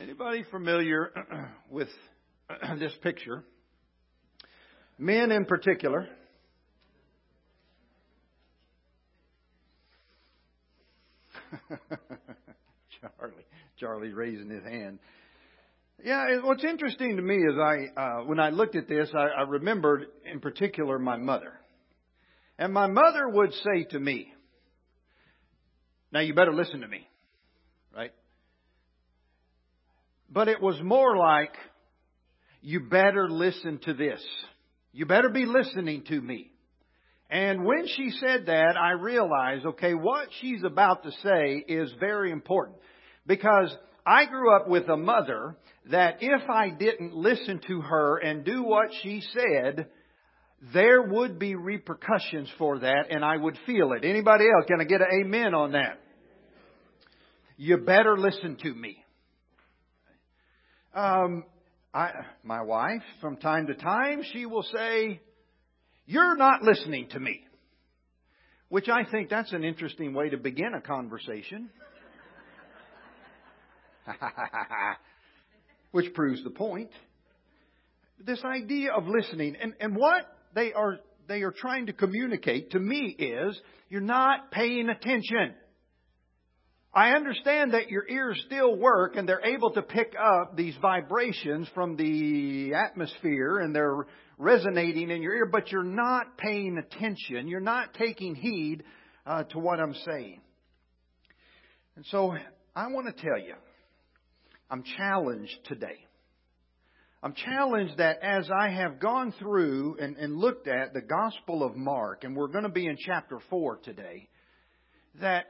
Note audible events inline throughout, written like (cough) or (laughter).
Anybody familiar (clears throat) with (clears throat) this picture? Men in particular. (laughs) Charlie, Charlie's raising his hand. Yeah, what's interesting to me is I, uh, when I looked at this, I, I remembered in particular my mother. And my mother would say to me, now you better listen to me, right? But it was more like, you better listen to this. You better be listening to me. And when she said that, I realized, okay, what she's about to say is very important. Because I grew up with a mother that if I didn't listen to her and do what she said, there would be repercussions for that and I would feel it. Anybody else? Can I get an amen on that? You better listen to me. Um, I, my wife, from time to time, she will say, you're not listening to me. Which I think that's an interesting way to begin a conversation. (laughs) Which proves the point. This idea of listening and, and what they are they are trying to communicate to me is you're not paying attention. I understand that your ears still work and they're able to pick up these vibrations from the atmosphere and they're resonating in your ear, but you're not paying attention. You're not taking heed uh, to what I'm saying. And so I want to tell you, I'm challenged today. I'm challenged that as I have gone through and, and looked at the Gospel of Mark, and we're going to be in chapter 4 today, that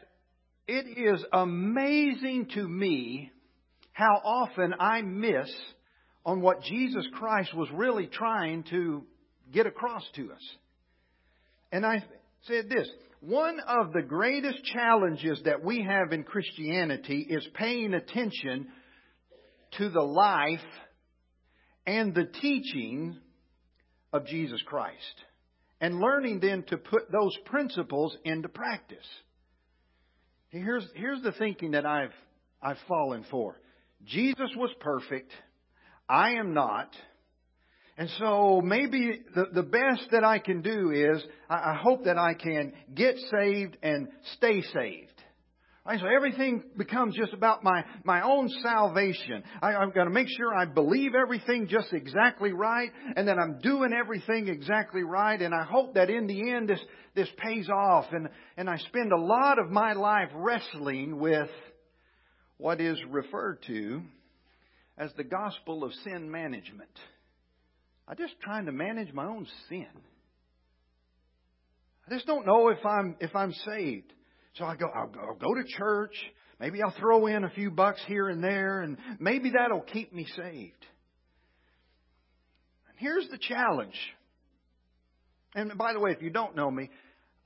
it is amazing to me how often I miss on what Jesus Christ was really trying to get across to us. And I said this one of the greatest challenges that we have in Christianity is paying attention to the life and the teaching of Jesus Christ and learning then to put those principles into practice. Here's, here's the thinking that I've, I've fallen for. Jesus was perfect. I am not. And so maybe the, the best that I can do is I, I hope that I can get saved and stay saved. Right? So everything becomes just about my, my own salvation. I, I've got to make sure I believe everything just exactly right and that I'm doing everything exactly right. And I hope that in the end this, this pays off. And, and I spend a lot of my life wrestling with what is referred to as the gospel of sin management. I'm just trying to manage my own sin. I just don't know if I'm if I'm saved. So I go, I'll go, I'll go to church. Maybe I'll throw in a few bucks here and there, and maybe that'll keep me saved. And here's the challenge. And by the way, if you don't know me,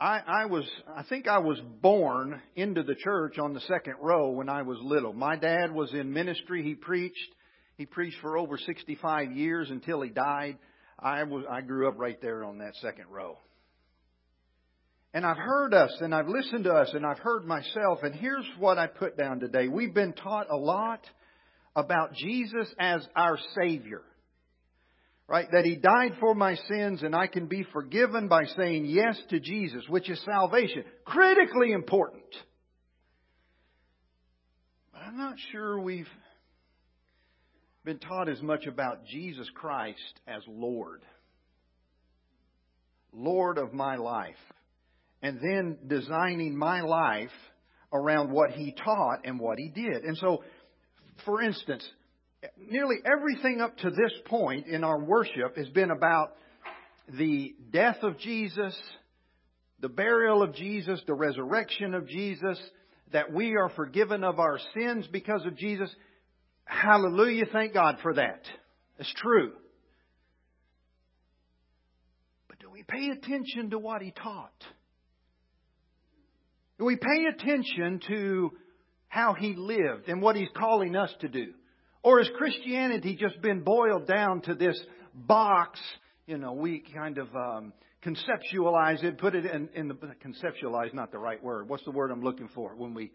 I, I was, I think I was born into the church on the second row when I was little. My dad was in ministry. He preached. He preached for over 65 years until he died. I was, I grew up right there on that second row. And I've heard us and I've listened to us and I've heard myself. And here's what I put down today. We've been taught a lot about Jesus as our Savior. Right? That He died for my sins and I can be forgiven by saying yes to Jesus, which is salvation. Critically important. But I'm not sure we've been taught as much about Jesus Christ as Lord. Lord of my life and then designing my life around what he taught and what he did. And so, for instance, nearly everything up to this point in our worship has been about the death of Jesus, the burial of Jesus, the resurrection of Jesus, that we are forgiven of our sins because of Jesus. Hallelujah. Thank God for that. It's true. But do we pay attention to what he taught? Do we pay attention to how he lived and what he's calling us to do? Or has Christianity just been boiled down to this box? You know, we kind of um, conceptualize it, put it in, in the conceptualize, not the right word. What's the word I'm looking for? When we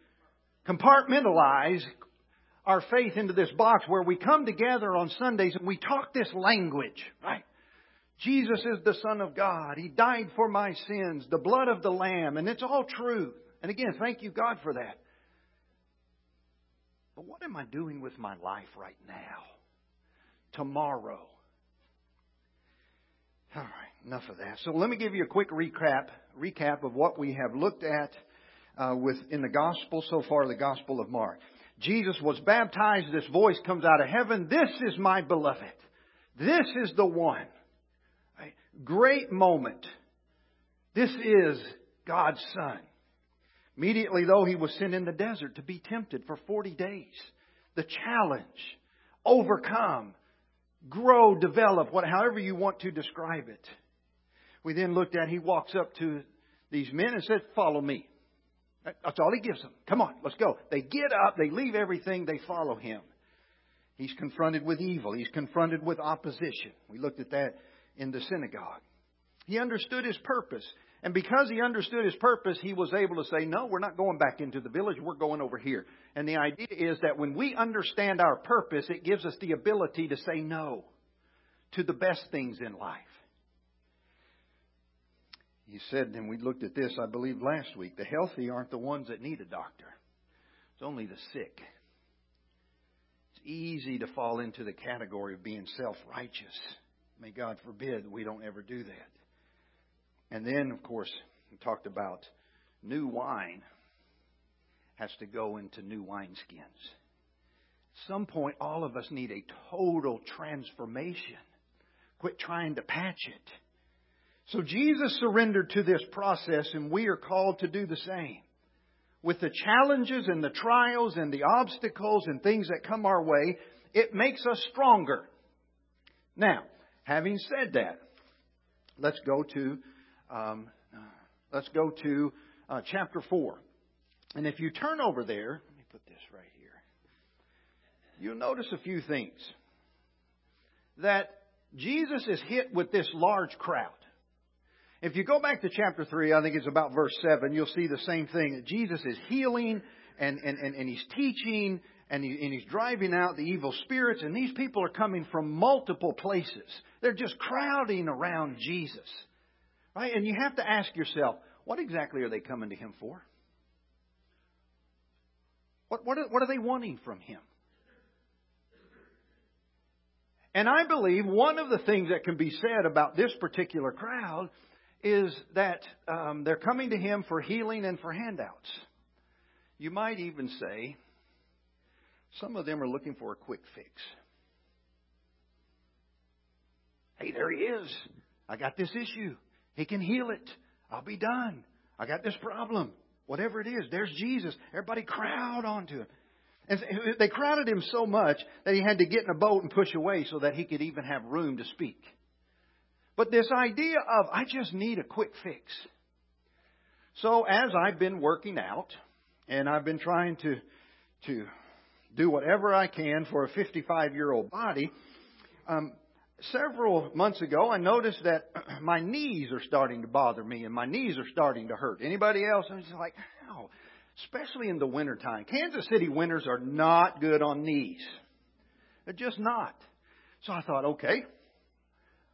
compartmentalize our faith into this box where we come together on Sundays and we talk this language, right? Jesus is the Son of God. He died for my sins, the blood of the Lamb, and it's all true. And again, thank you, God, for that. But what am I doing with my life right now? Tomorrow? All right, enough of that. So let me give you a quick recap recap of what we have looked at uh, with in the gospel so far, the Gospel of Mark. Jesus was baptized. This voice comes out of heaven. This is my beloved. This is the one. Right? Great moment. This is God's Son. Immediately, though, he was sent in the desert to be tempted for 40 days. The challenge, overcome, grow, develop, what, however you want to describe it. We then looked at, he walks up to these men and says, Follow me. That's all he gives them. Come on, let's go. They get up, they leave everything, they follow him. He's confronted with evil, he's confronted with opposition. We looked at that in the synagogue. He understood his purpose. And because he understood his purpose, he was able to say, No, we're not going back into the village, we're going over here. And the idea is that when we understand our purpose, it gives us the ability to say no to the best things in life. He said, and we looked at this, I believe, last week the healthy aren't the ones that need a doctor, it's only the sick. It's easy to fall into the category of being self righteous. May God forbid we don't ever do that. And then, of course, we talked about new wine has to go into new wineskins. At some point, all of us need a total transformation. Quit trying to patch it. So Jesus surrendered to this process, and we are called to do the same. With the challenges and the trials and the obstacles and things that come our way, it makes us stronger. Now, having said that, let's go to um, let's go to uh, chapter four. And if you turn over there, let me put this right here. You'll notice a few things. That Jesus is hit with this large crowd. If you go back to chapter 3, I think it's about verse 7, you'll see the same thing. That Jesus is healing and, and, and, and he's teaching and, he, and he's driving out the evil spirits, and these people are coming from multiple places. They're just crowding around Jesus. Right? And you have to ask yourself, what exactly are they coming to him for? What, what, are, what are they wanting from him? And I believe one of the things that can be said about this particular crowd is that um, they're coming to him for healing and for handouts. You might even say some of them are looking for a quick fix. Hey, there he is. I got this issue. He can heal it. I'll be done. I got this problem. Whatever it is, there's Jesus. Everybody crowd onto him. And they crowded him so much that he had to get in a boat and push away so that he could even have room to speak. But this idea of, I just need a quick fix. So as I've been working out, and I've been trying to, to do whatever I can for a 55 year old body, um, several months ago I noticed that (clears throat) my knees are starting to bother me and my knees are starting to hurt. Anybody else? I'm just like, how? Especially in the wintertime. Kansas City winters are not good on knees. They're just not. So I thought, okay,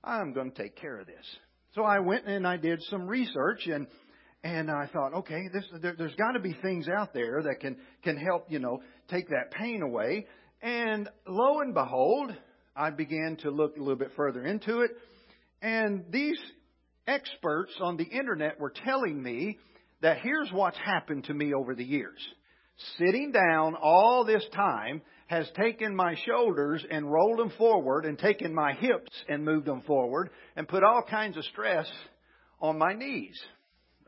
I'm going to take care of this. So I went and I did some research and and I thought, okay, this, there, there's got to be things out there that can can help, you know, take that pain away. And lo and behold, I began to look a little bit further into it, and these experts on the internet were telling me that here's what's happened to me over the years. Sitting down all this time has taken my shoulders and rolled them forward and taken my hips and moved them forward and put all kinds of stress on my knees.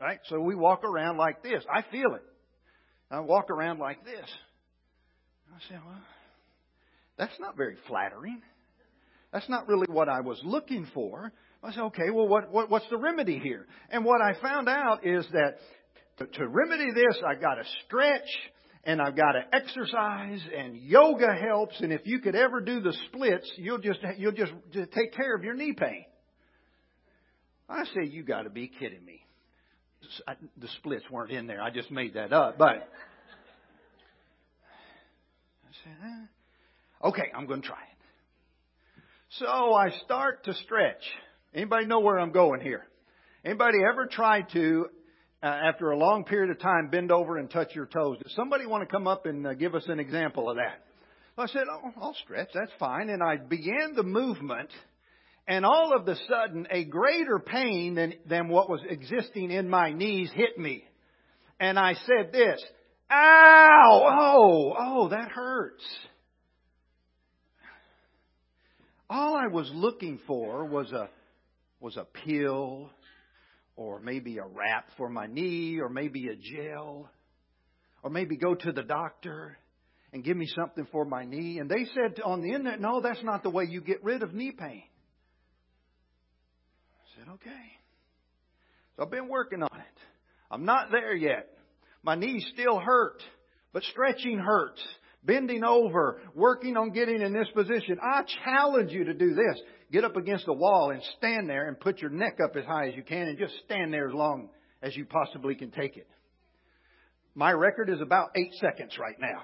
Right? So we walk around like this. I feel it. I walk around like this. I say, well, that's not very flattering. That's not really what I was looking for. I said, okay, well, what, what, what's the remedy here? And what I found out is that to, to remedy this, I got to stretch and I've got to exercise and yoga helps and if you could ever do the splits, you'll just you'll just, just take care of your knee pain. I say you got to be kidding me. The splits weren't in there. I just made that up, but I said, eh. okay, I'm going to try it. So I start to stretch. Anybody know where I'm going here? Anybody ever try to, uh, after a long period of time, bend over and touch your toes? Does somebody want to come up and uh, give us an example of that? I said, oh, I'll stretch. That's fine. And I began the movement and all of a sudden a greater pain than, than what was existing in my knees hit me. And I said this, ow, oh, oh, that hurts. All I was looking for was a, was a pill or maybe a wrap for my knee or maybe a gel or maybe go to the doctor and give me something for my knee. And they said on the internet, no, that's not the way you get rid of knee pain I said, okay. So I've been working on it. I'm not there yet. My knees still hurt, but stretching hurts. Bending over, working on getting in this position. I challenge you to do this. Get up against the wall and stand there and put your neck up as high as you can and just stand there as long as you possibly can take it. My record is about eight seconds right now.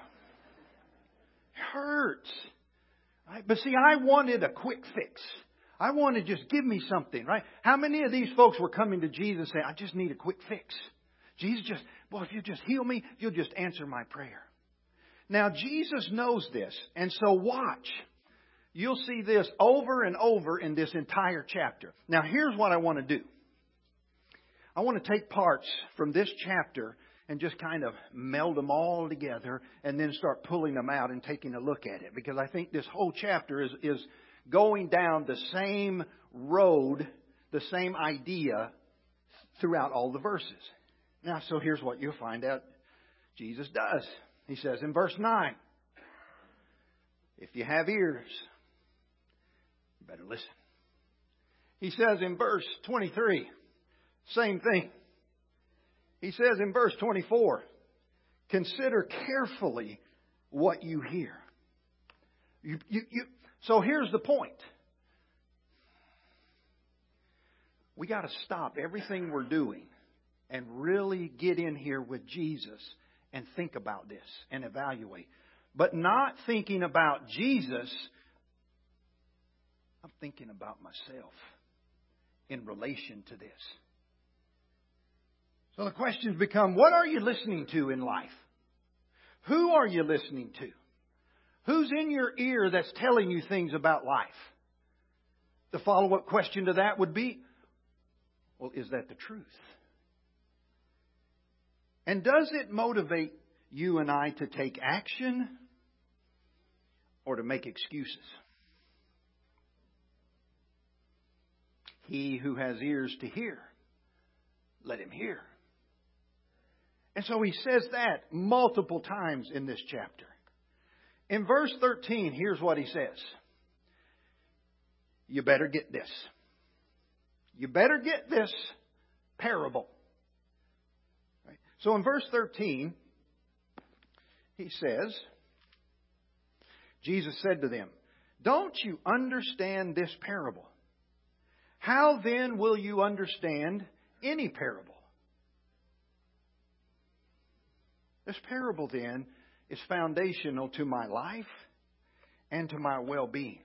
It hurts. Right? But see, I wanted a quick fix. I want to just give me something, right? How many of these folks were coming to Jesus saying, I just need a quick fix? Jesus just, well, if you just heal me, you'll just answer my prayer. Now, Jesus knows this, and so watch. You'll see this over and over in this entire chapter. Now, here's what I want to do. I want to take parts from this chapter and just kind of meld them all together and then start pulling them out and taking a look at it because I think this whole chapter is, is going down the same road, the same idea throughout all the verses. Now, so here's what you'll find out Jesus does. He says in verse 9, if you have ears, you better listen. He says in verse 23, same thing. He says in verse 24, consider carefully what you hear. You, you, you, so here's the point. We got to stop everything we're doing and really get in here with Jesus and think about this and evaluate. But not thinking about Jesus, I'm thinking about myself in relation to this. So the questions become what are you listening to in life? Who are you listening to? Who's in your ear that's telling you things about life? The follow up question to that would be well, is that the truth? And does it motivate you and I to take action or to make excuses? He who has ears to hear, let him hear. And so he says that multiple times in this chapter. In verse 13, here's what he says. You better get this. You better get this parable. So in verse 13, he says, Jesus said to them, Don't you understand this parable? How then will you understand any parable? This parable then is foundational to my life and to my well being.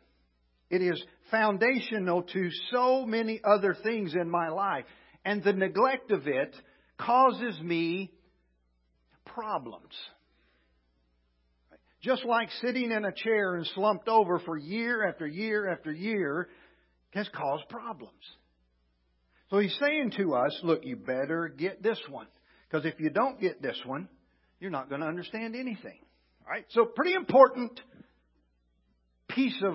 It is foundational to so many other things in my life. And the neglect of it causes me problems. Just like sitting in a chair and slumped over for year after year after year has caused problems. So he's saying to us, look, you better get this one. Because if you don't get this one, you're not going to understand anything. All right? So, pretty important piece of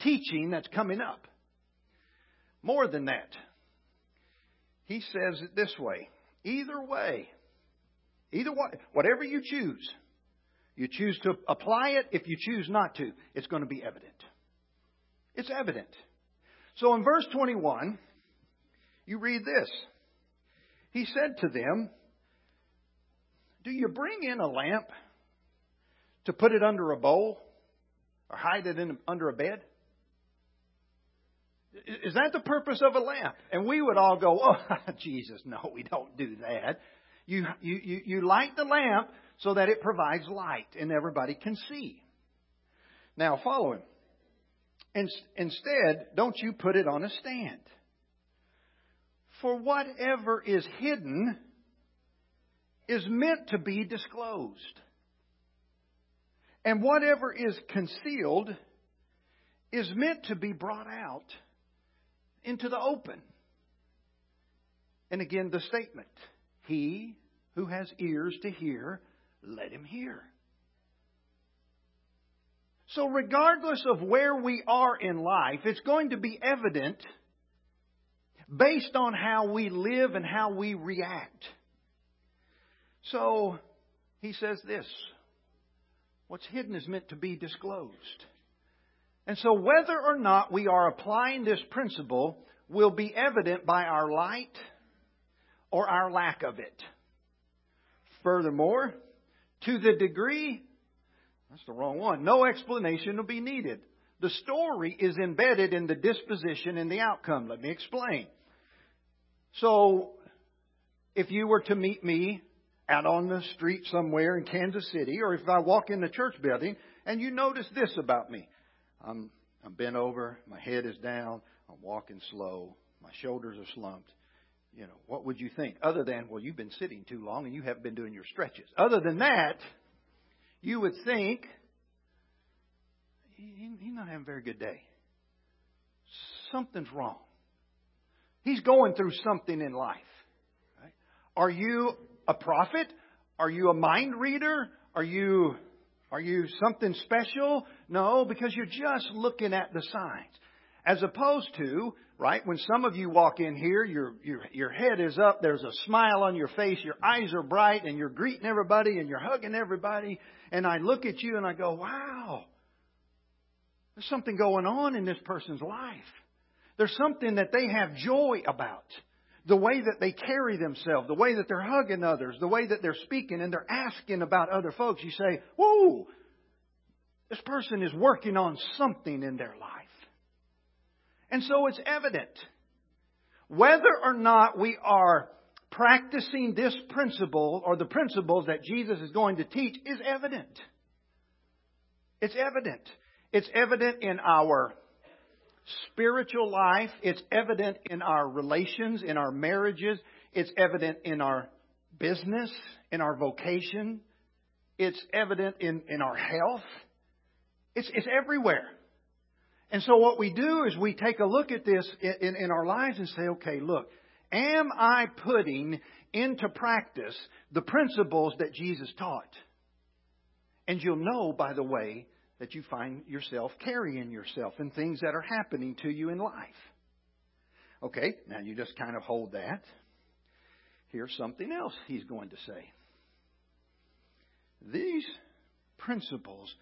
teaching that's coming up. More than that, he says it this way either way, either way, whatever you choose, you choose to apply it, if you choose not to, it's going to be evident. It's evident. So in verse 21, you read this. He said to them, do you bring in a lamp to put it under a bowl or hide it in, under a bed? Is that the purpose of a lamp? And we would all go, oh, (laughs) Jesus, no, we don't do that. You, you, you, you light the lamp so that it provides light and everybody can see. Now, follow him. In, instead, don't you put it on a stand. For whatever is hidden is meant to be disclosed. And whatever is concealed is meant to be brought out into the open. And again, the statement He who has ears to hear, let him hear. So, regardless of where we are in life, it's going to be evident based on how we live and how we react. So, he says this what's hidden is meant to be disclosed. And so, whether or not we are applying this principle will be evident by our light or our lack of it. Furthermore, to the degree, that's the wrong one, no explanation will be needed. The story is embedded in the disposition and the outcome. Let me explain. So, if you were to meet me out on the street somewhere in Kansas City, or if I walk in the church building and you notice this about me, I'm, I'm bent over, my head is down, I'm walking slow, my shoulders are slumped. You know, what would you think? Other than, well, you've been sitting too long and you haven't been doing your stretches. Other than that, you would think he, he's not having a very good day. Something's wrong. He's going through something in life. Right? Are you a prophet? Are you a mind reader? Are you are you something special? No, because you're just looking at the signs. As opposed to, right, when some of you walk in here, your, your, your head is up, there's a smile on your face, your eyes are bright, and you're greeting everybody and you're hugging everybody, and I look at you and I go, wow, there's something going on in this person's life. There's something that they have joy about the way that they carry themselves, the way that they're hugging others, the way that they're speaking and they're asking about other folks, you say, whoa, this person is working on something in their life. And so it's evident. Whether or not we are practicing this principle or the principles that Jesus is going to teach is evident. It's evident. It's evident in our spiritual life. It's evident in our relations, in our marriages. It's evident in our business, in our vocation. It's evident in, in our health. It's, it's everywhere. And so what we do is we take a look at this in, in our lives and say, okay, look, am I putting into practice the principles that Jesus taught? And you'll know, by the way, that you find yourself carrying yourself and things that are happening to you in life. Okay, now you just kind of hold that. Here's something else he's going to say. These principles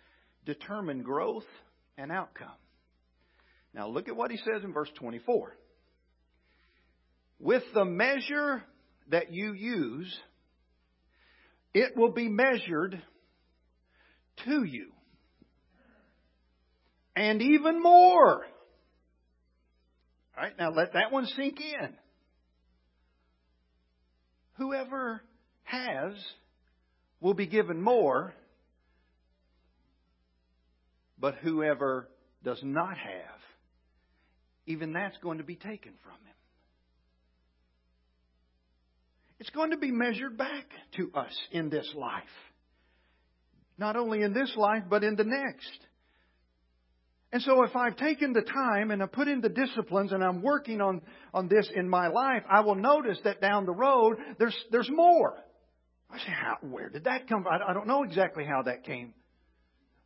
determine growth and outcome. Now look at what he says in verse 24. With the measure that you use, it will be measured to you and even more. All right, now let that one sink in. Whoever has will be given more, but whoever does not have, even that's going to be taken from him. It's going to be measured back to us in this life. Not only in this life, but in the next. And so if I've taken the time and I've put in the disciplines and I'm working on, on this in my life, I will notice that down the road there's, there's more. I say, how, where did that come from? I don't know exactly how that came.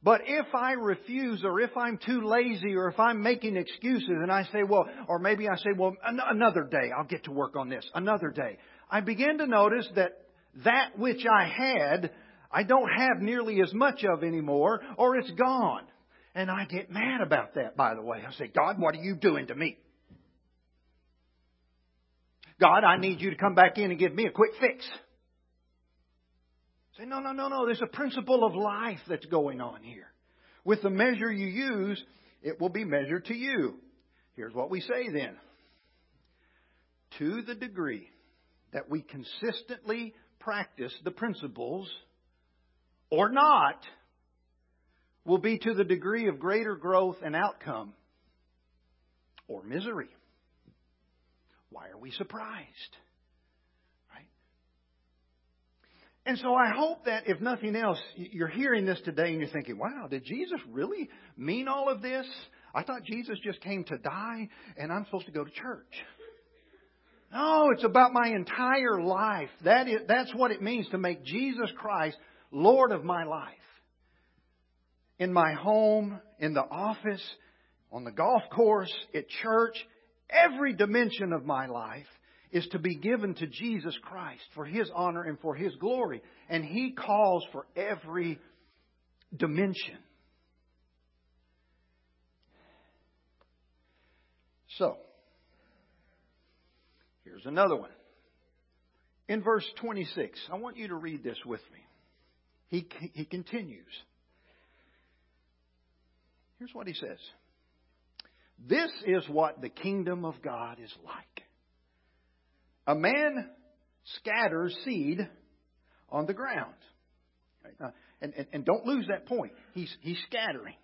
But if I refuse or if I'm too lazy or if I'm making excuses and I say, well, or maybe I say, well, an- another day, I'll get to work on this, another day. I begin to notice that that which I had, I don't have nearly as much of anymore or it's gone. And I get mad about that, by the way. I say, God, what are you doing to me? God, I need you to come back in and give me a quick fix. Say, no, no, no, no. There's a principle of life that's going on here. With the measure you use, it will be measured to you. Here's what we say then. To the degree that we consistently practice the principles or not, will be to the degree of greater growth and outcome or misery. Why are we surprised? Right? And so I hope that if nothing else, you're hearing this today and you're thinking, wow, did Jesus really mean all of this? I thought Jesus just came to die and I'm supposed to go to church. No, it's about my entire life. That is, that's what it means to make Jesus Christ Lord of my life. In my home, in the office, on the golf course, at church, every dimension of my life is to be given to Jesus Christ for His honor and for His glory. And He calls for every dimension. So, here's another one. In verse 26, I want you to read this with me. He, he continues. Here's what he says This is what the kingdom of God is like. A man scatters seed on the ground. Right? Now, and, and, and don't lose that point. He's, he's scattering.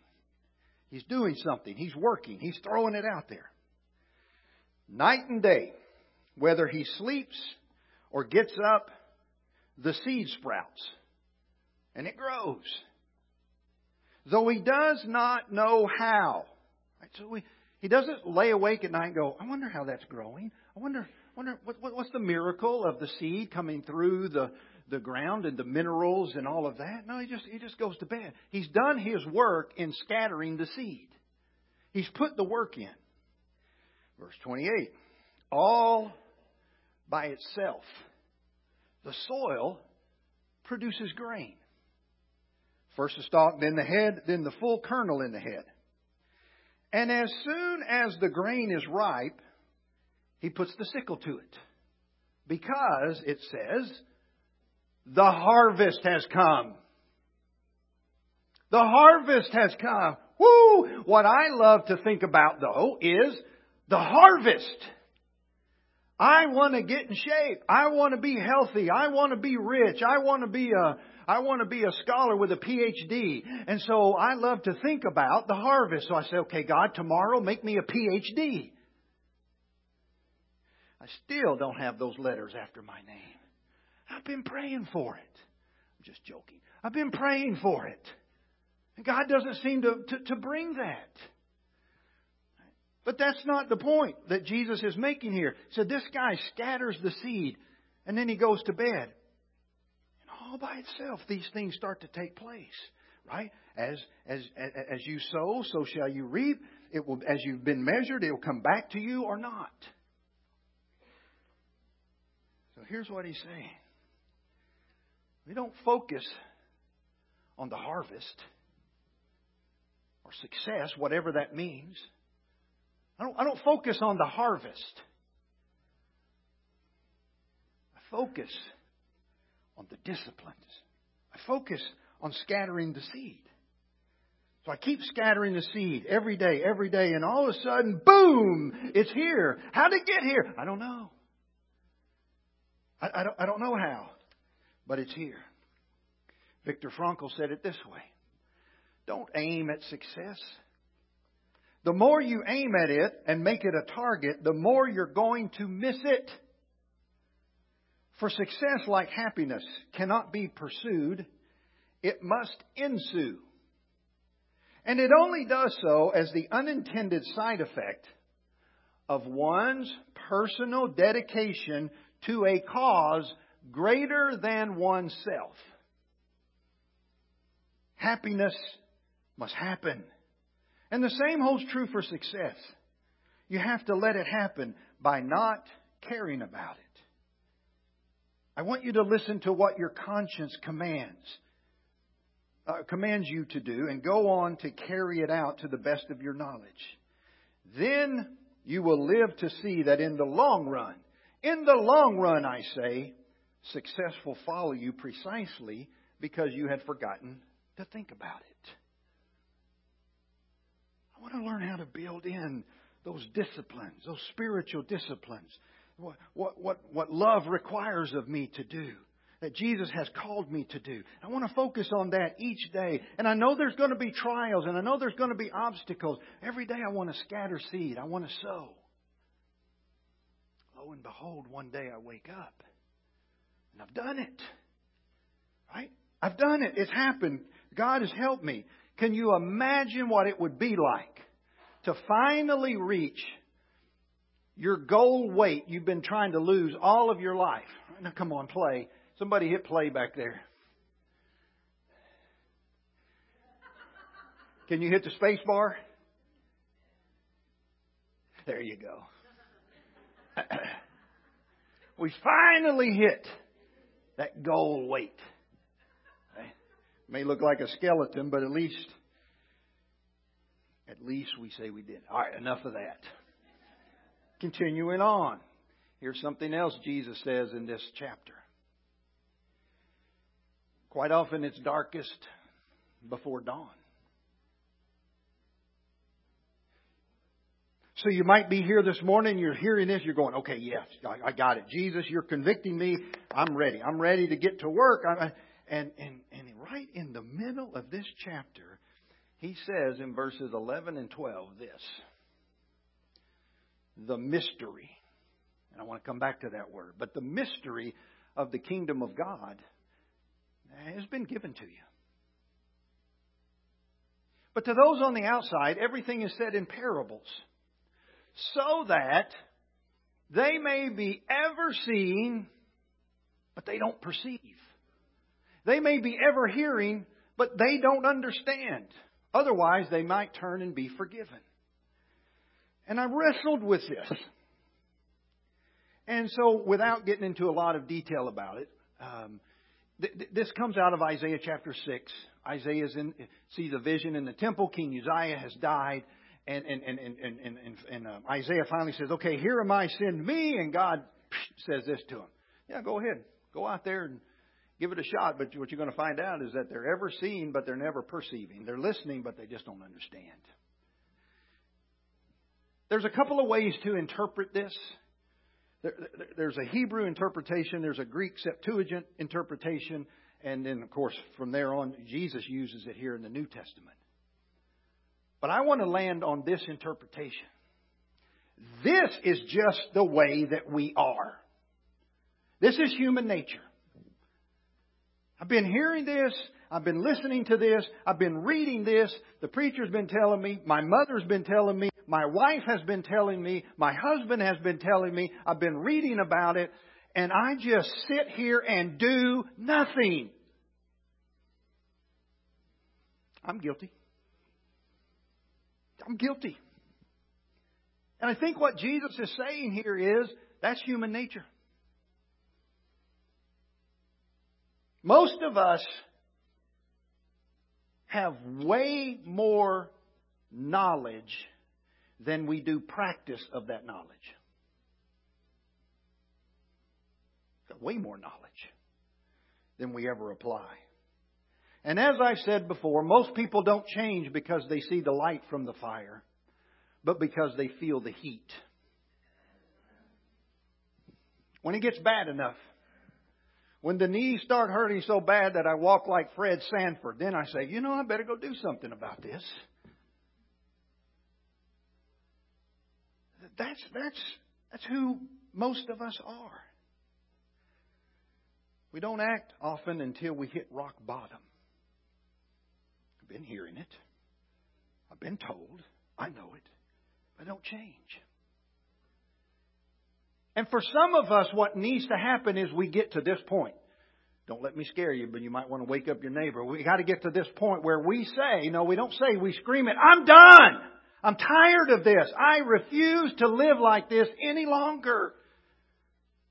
He's doing something. He's working. He's throwing it out there. Night and day, whether he sleeps or gets up, the seed sprouts and it grows. Though he does not know how. Right? So we, he doesn't lay awake at night and go, I wonder how that's growing. I wonder, wonder what, what, what's the miracle of the seed coming through the, the ground and the minerals and all of that. No, he just, he just goes to bed. He's done his work in scattering the seed. He's put the work in. Verse 28. All by itself, the soil produces grain. First the stalk, then the head, then the full kernel in the head. And as soon as the grain is ripe, he puts the sickle to it. Because, it says, the harvest has come. The harvest has come. Woo! What I love to think about though is the harvest. I want to get in shape. I want to be healthy. I want to be rich. I want to be a, I want to be a scholar with a PhD. And so I love to think about the harvest. So I say, okay, God, tomorrow make me a PhD. I still don't have those letters after my name. I've been praying for it. I'm just joking. I've been praying for it. And God doesn't seem to, to, to bring that. But that's not the point that Jesus is making here. So this guy scatters the seed and then he goes to bed And all by itself, these things start to take place, right? As, as, as you sow, so shall you reap. It will, as you've been measured, it will come back to you or not. So here's what he's saying. We don't focus on the harvest or success, whatever that means. I don't, I don't focus on the harvest. I focus on the disciplines. I focus on scattering the seed. So I keep scattering the seed every day, every day, and all of a sudden, boom, it's here. How did it get here? I don't know. I, I, don't, I don't know how, but it's here. Viktor Frankl said it this way Don't aim at success. The more you aim at it and make it a target, the more you're going to miss it. For success, like happiness, cannot be pursued, it must ensue. And it only does so as the unintended side effect of one's personal dedication to a cause greater than oneself. Happiness must happen. And the same holds true for success. You have to let it happen by not caring about it. I want you to listen to what your conscience commands. Uh, commands you to do and go on to carry it out to the best of your knowledge. Then you will live to see that in the long run, in the long run, I say, success will follow you precisely because you had forgotten to think about it. I want to learn how to build in those disciplines, those spiritual disciplines what, what, what, what love requires of me to do. that Jesus has called me to do. I want to focus on that each day. And I know there's going to be trials and I know there's going to be obstacles. Every day I want to scatter seed. I want to sow. And behold, one day I wake up and I've done it. Right? I've done it. It's happened. God has helped me. Can you imagine what it would be like to finally reach your goal weight you've been trying to lose all of your life? Now, come on, play. Somebody hit play back there. Can you hit the space bar? There you go. (coughs) we finally hit that goal weight. May look like a skeleton, but at least at least we say we did. All right, enough of that. Continuing on. Here's something else Jesus says in this chapter. Quite often it's darkest before dawn. So you might be here this morning, you're hearing this, you're going, okay, yes, I got it. Jesus, you're convicting me. I'm ready. I'm ready to get to work. And, and, and right in the middle of this chapter, he says in verses 11 and 12 this the mystery. And I want to come back to that word. But the mystery of the kingdom of God has been given to you. But to those on the outside, everything is said in parables, so that they may be ever seeing, but they don't perceive. They may be ever hearing, but they don't understand. Otherwise, they might turn and be forgiven. And I wrestled with this. And so, without getting into a lot of detail about it, um, this comes out of Isaiah chapter 6. Isaiah sees a vision in the temple. King Uzziah has died. And, and, and, and, and, and, and uh, Isaiah finally says, Okay, here am I, send me. And God (laughs) says this to him Yeah, go ahead. Go out there and give it a shot. But what you're going to find out is that they're ever seeing, but they're never perceiving. They're listening, but they just don't understand. There's a couple of ways to interpret this. There's a Hebrew interpretation, there's a Greek Septuagint interpretation, and then, of course, from there on, Jesus uses it here in the New Testament. But I want to land on this interpretation. This is just the way that we are. This is human nature. I've been hearing this. I've been listening to this. I've been reading this. The preacher's been telling me. My mother's been telling me. My wife has been telling me. My husband has been telling me. I've been reading about it. And I just sit here and do nothing. I'm guilty. I'm guilty. And I think what Jesus is saying here is that's human nature. Most of us have way more knowledge than we do practice of that knowledge. Got way more knowledge than we ever apply. And as I've said before, most people don't change because they see the light from the fire, but because they feel the heat. When it gets bad enough, when the knees start hurting so bad that I walk like Fred Sanford, then I say, you know, I better go do something about this. That's, that's, that's who most of us are. We don't act often until we hit rock bottom. Been hearing it. I've been told. I know it. I don't change. And for some of us, what needs to happen is we get to this point. Don't let me scare you, but you might want to wake up your neighbor. We got to get to this point where we say, no, we don't say, we scream it, I'm done! I'm tired of this. I refuse to live like this any longer.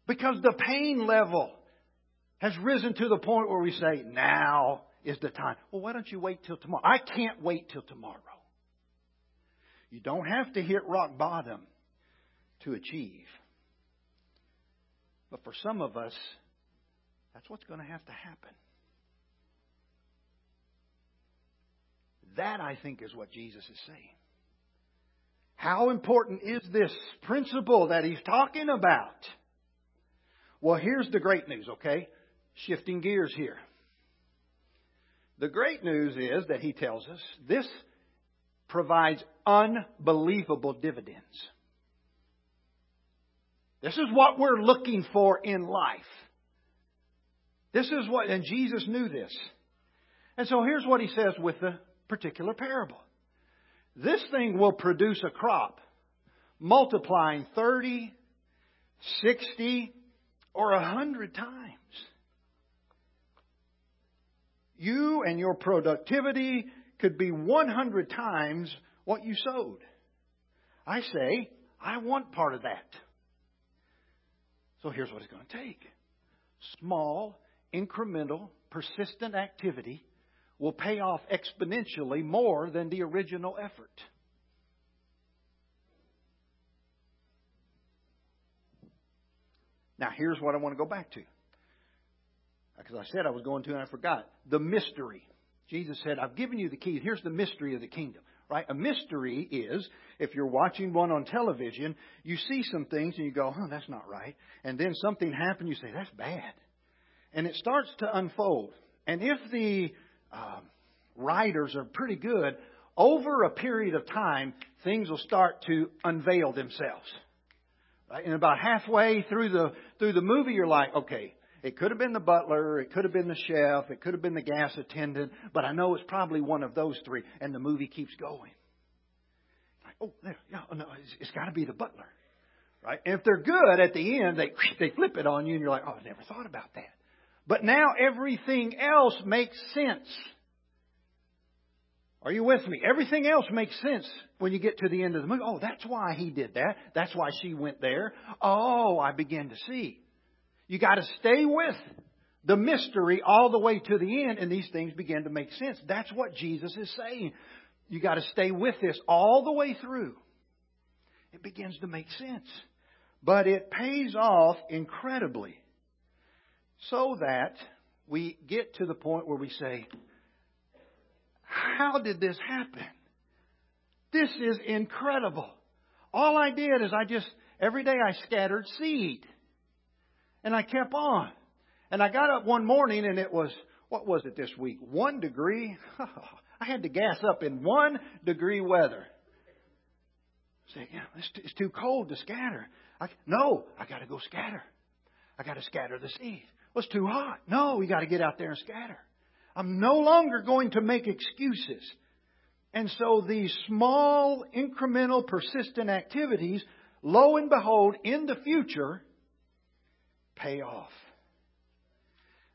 Because the pain level has risen to the point where we say, now is the time. Well, why don't you wait till tomorrow? I can't wait till tomorrow. You don't have to hit rock bottom to achieve. But for some of us, that's what's going to have to happen. That, I think, is what Jesus is saying. How important is this principle that he's talking about? Well, here's the great news, okay? shifting gears here. The great news is that he tells us this provides unbelievable dividends. This is what we're looking for in life. This is what, and Jesus knew this. And so here's what he says with the particular parable. This thing will produce a crop multiplying 30, 60, or 100 times. And your productivity could be 100 times what you sowed. I say, I want part of that. So here's what it's going to take small, incremental, persistent activity will pay off exponentially more than the original effort. Now, here's what I want to go back to. Because I said I was going to and I forgot. The mystery. Jesus said, I've given you the key. Here's the mystery of the kingdom. Right? A mystery is if you're watching one on television, you see some things and you go, oh, that's not right. And then something happens, you say, that's bad. And it starts to unfold. And if the um, writers are pretty good, over a period of time, things will start to unveil themselves. Right? And about halfway through the through the movie, you're like, okay, it could have been the butler, it could have been the chef, it could have been the gas attendant, but I know it's probably one of those three. And the movie keeps going. Like, oh, there, yeah, oh, no, it's, it's got to be the butler, right? And if they're good at the end, they (laughs) they flip it on you, and you're like, oh, I never thought about that. But now everything else makes sense. Are you with me? Everything else makes sense when you get to the end of the movie. Oh, that's why he did that. That's why she went there. Oh, I begin to see. You got to stay with the mystery all the way to the end, and these things begin to make sense. That's what Jesus is saying. You got to stay with this all the way through. It begins to make sense. But it pays off incredibly so that we get to the point where we say, how did this happen? This is incredible. All I did is I just, every day I scattered seed. And I kept on. And I got up one morning and it was, what was it this week? One degree. (laughs) I had to gas up in one degree weather. Say, yeah, it's, too, it's too cold to scatter. I, no, I got to go scatter. I got to scatter the seed. Well, it's too hot. No, we got to get out there and scatter. I'm no longer going to make excuses. And so these small, incremental, persistent activities, lo and behold, in the future, pay off.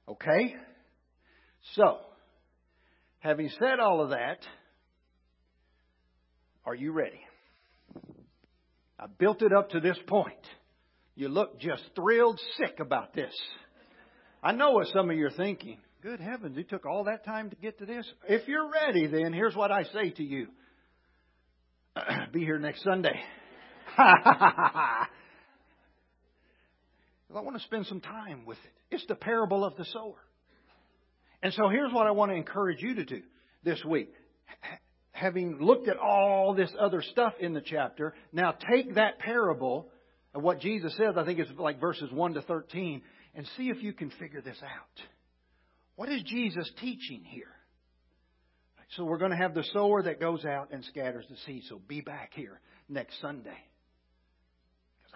Okay? So, having said all of that, are you ready? I built it up to this point. You look just thrilled sick about this. I know what some of you are thinking. Good heavens, it took all that time to get to this. If you're ready, then here's what I say to you (clears throat) be here next Sunday. (laughs) I want to spend some time with it. It's the parable of the sower. And so here's what I want to encourage you to do this week. Having looked at all this other stuff in the chapter, now take that parable of what Jesus says, I think it's like verses 1 to 13, and see if you can figure this out. What is Jesus teaching here? So we're going to have the sower that goes out and scatters the seed. So be back here next Sunday.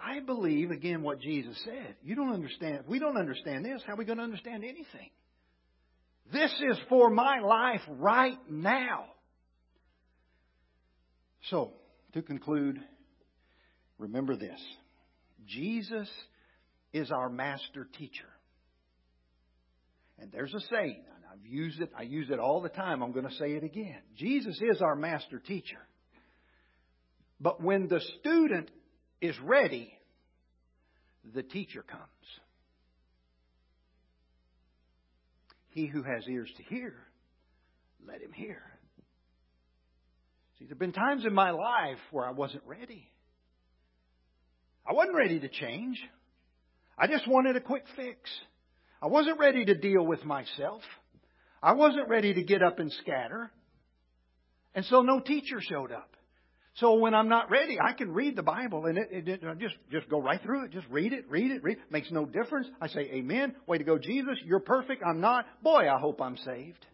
I believe, again, what Jesus said. You don't understand. We don't understand this, how are we going to understand anything? This is for my life right now. So, to conclude, remember this Jesus is our master teacher. And there's a saying, and I've used it, I use it all the time. I'm going to say it again. Jesus is our master teacher. But when the student is ready, the teacher comes. He who has ears to hear, let him hear. See, there have been times in my life where I wasn't ready. I wasn't ready to change. I just wanted a quick fix. I wasn't ready to deal with myself. I wasn't ready to get up and scatter. And so no teacher showed up. So when I'm not ready, I can read the Bible and it, it, it just just go right through it. Just read it, read it, read. It. Makes no difference. I say, Amen. Way to go, Jesus. You're perfect. I'm not. Boy, I hope I'm saved.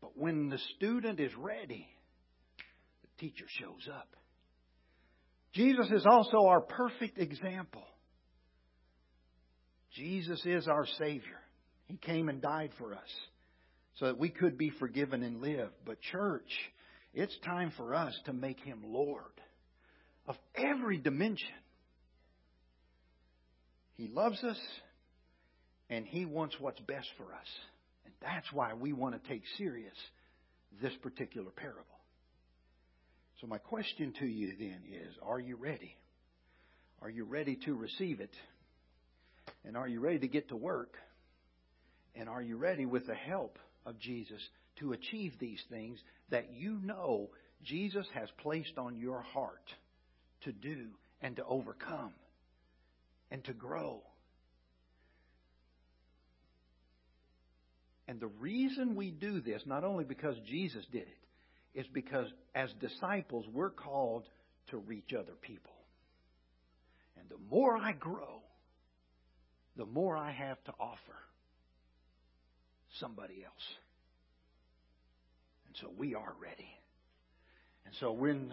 But when the student is ready, the teacher shows up. Jesus is also our perfect example. Jesus is our Savior. He came and died for us so that we could be forgiven and live. But, church, it's time for us to make Him Lord of every dimension. He loves us and He wants what's best for us. And that's why we want to take serious this particular parable. So, my question to you then is Are you ready? Are you ready to receive it? And are you ready to get to work? And are you ready with the help of Jesus to achieve these things that you know Jesus has placed on your heart to do and to overcome and to grow? And the reason we do this, not only because Jesus did it, is because as disciples, we're called to reach other people. And the more I grow, the more I have to offer somebody else. And so we are ready. And so when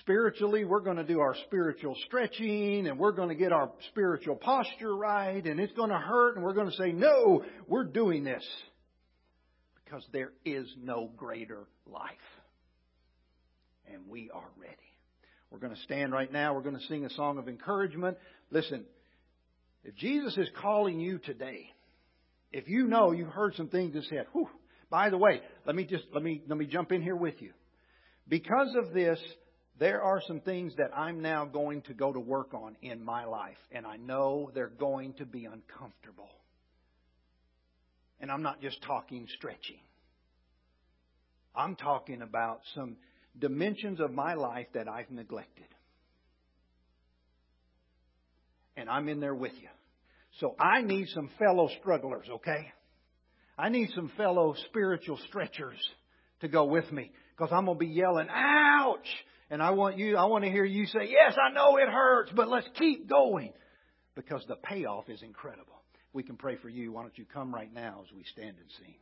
spiritually we're going to do our spiritual stretching and we're going to get our spiritual posture right and it's going to hurt and we're going to say, no, we're doing this because there is no greater life. And we are ready. We're going to stand right now. We're going to sing a song of encouragement. Listen, if Jesus is calling you today, if you know you've heard some things that said, whew, by the way, let me just let me let me jump in here with you. Because of this, there are some things that I'm now going to go to work on in my life, and I know they're going to be uncomfortable. And I'm not just talking stretching. I'm talking about some dimensions of my life that I've neglected. And I'm in there with you. So I need some fellow strugglers, okay? I need some fellow spiritual stretchers to go with me because I'm going to be yelling, ouch! And I want you, I want to hear you say, yes, I know it hurts, but let's keep going because the payoff is incredible. We can pray for you. Why don't you come right now as we stand and sing?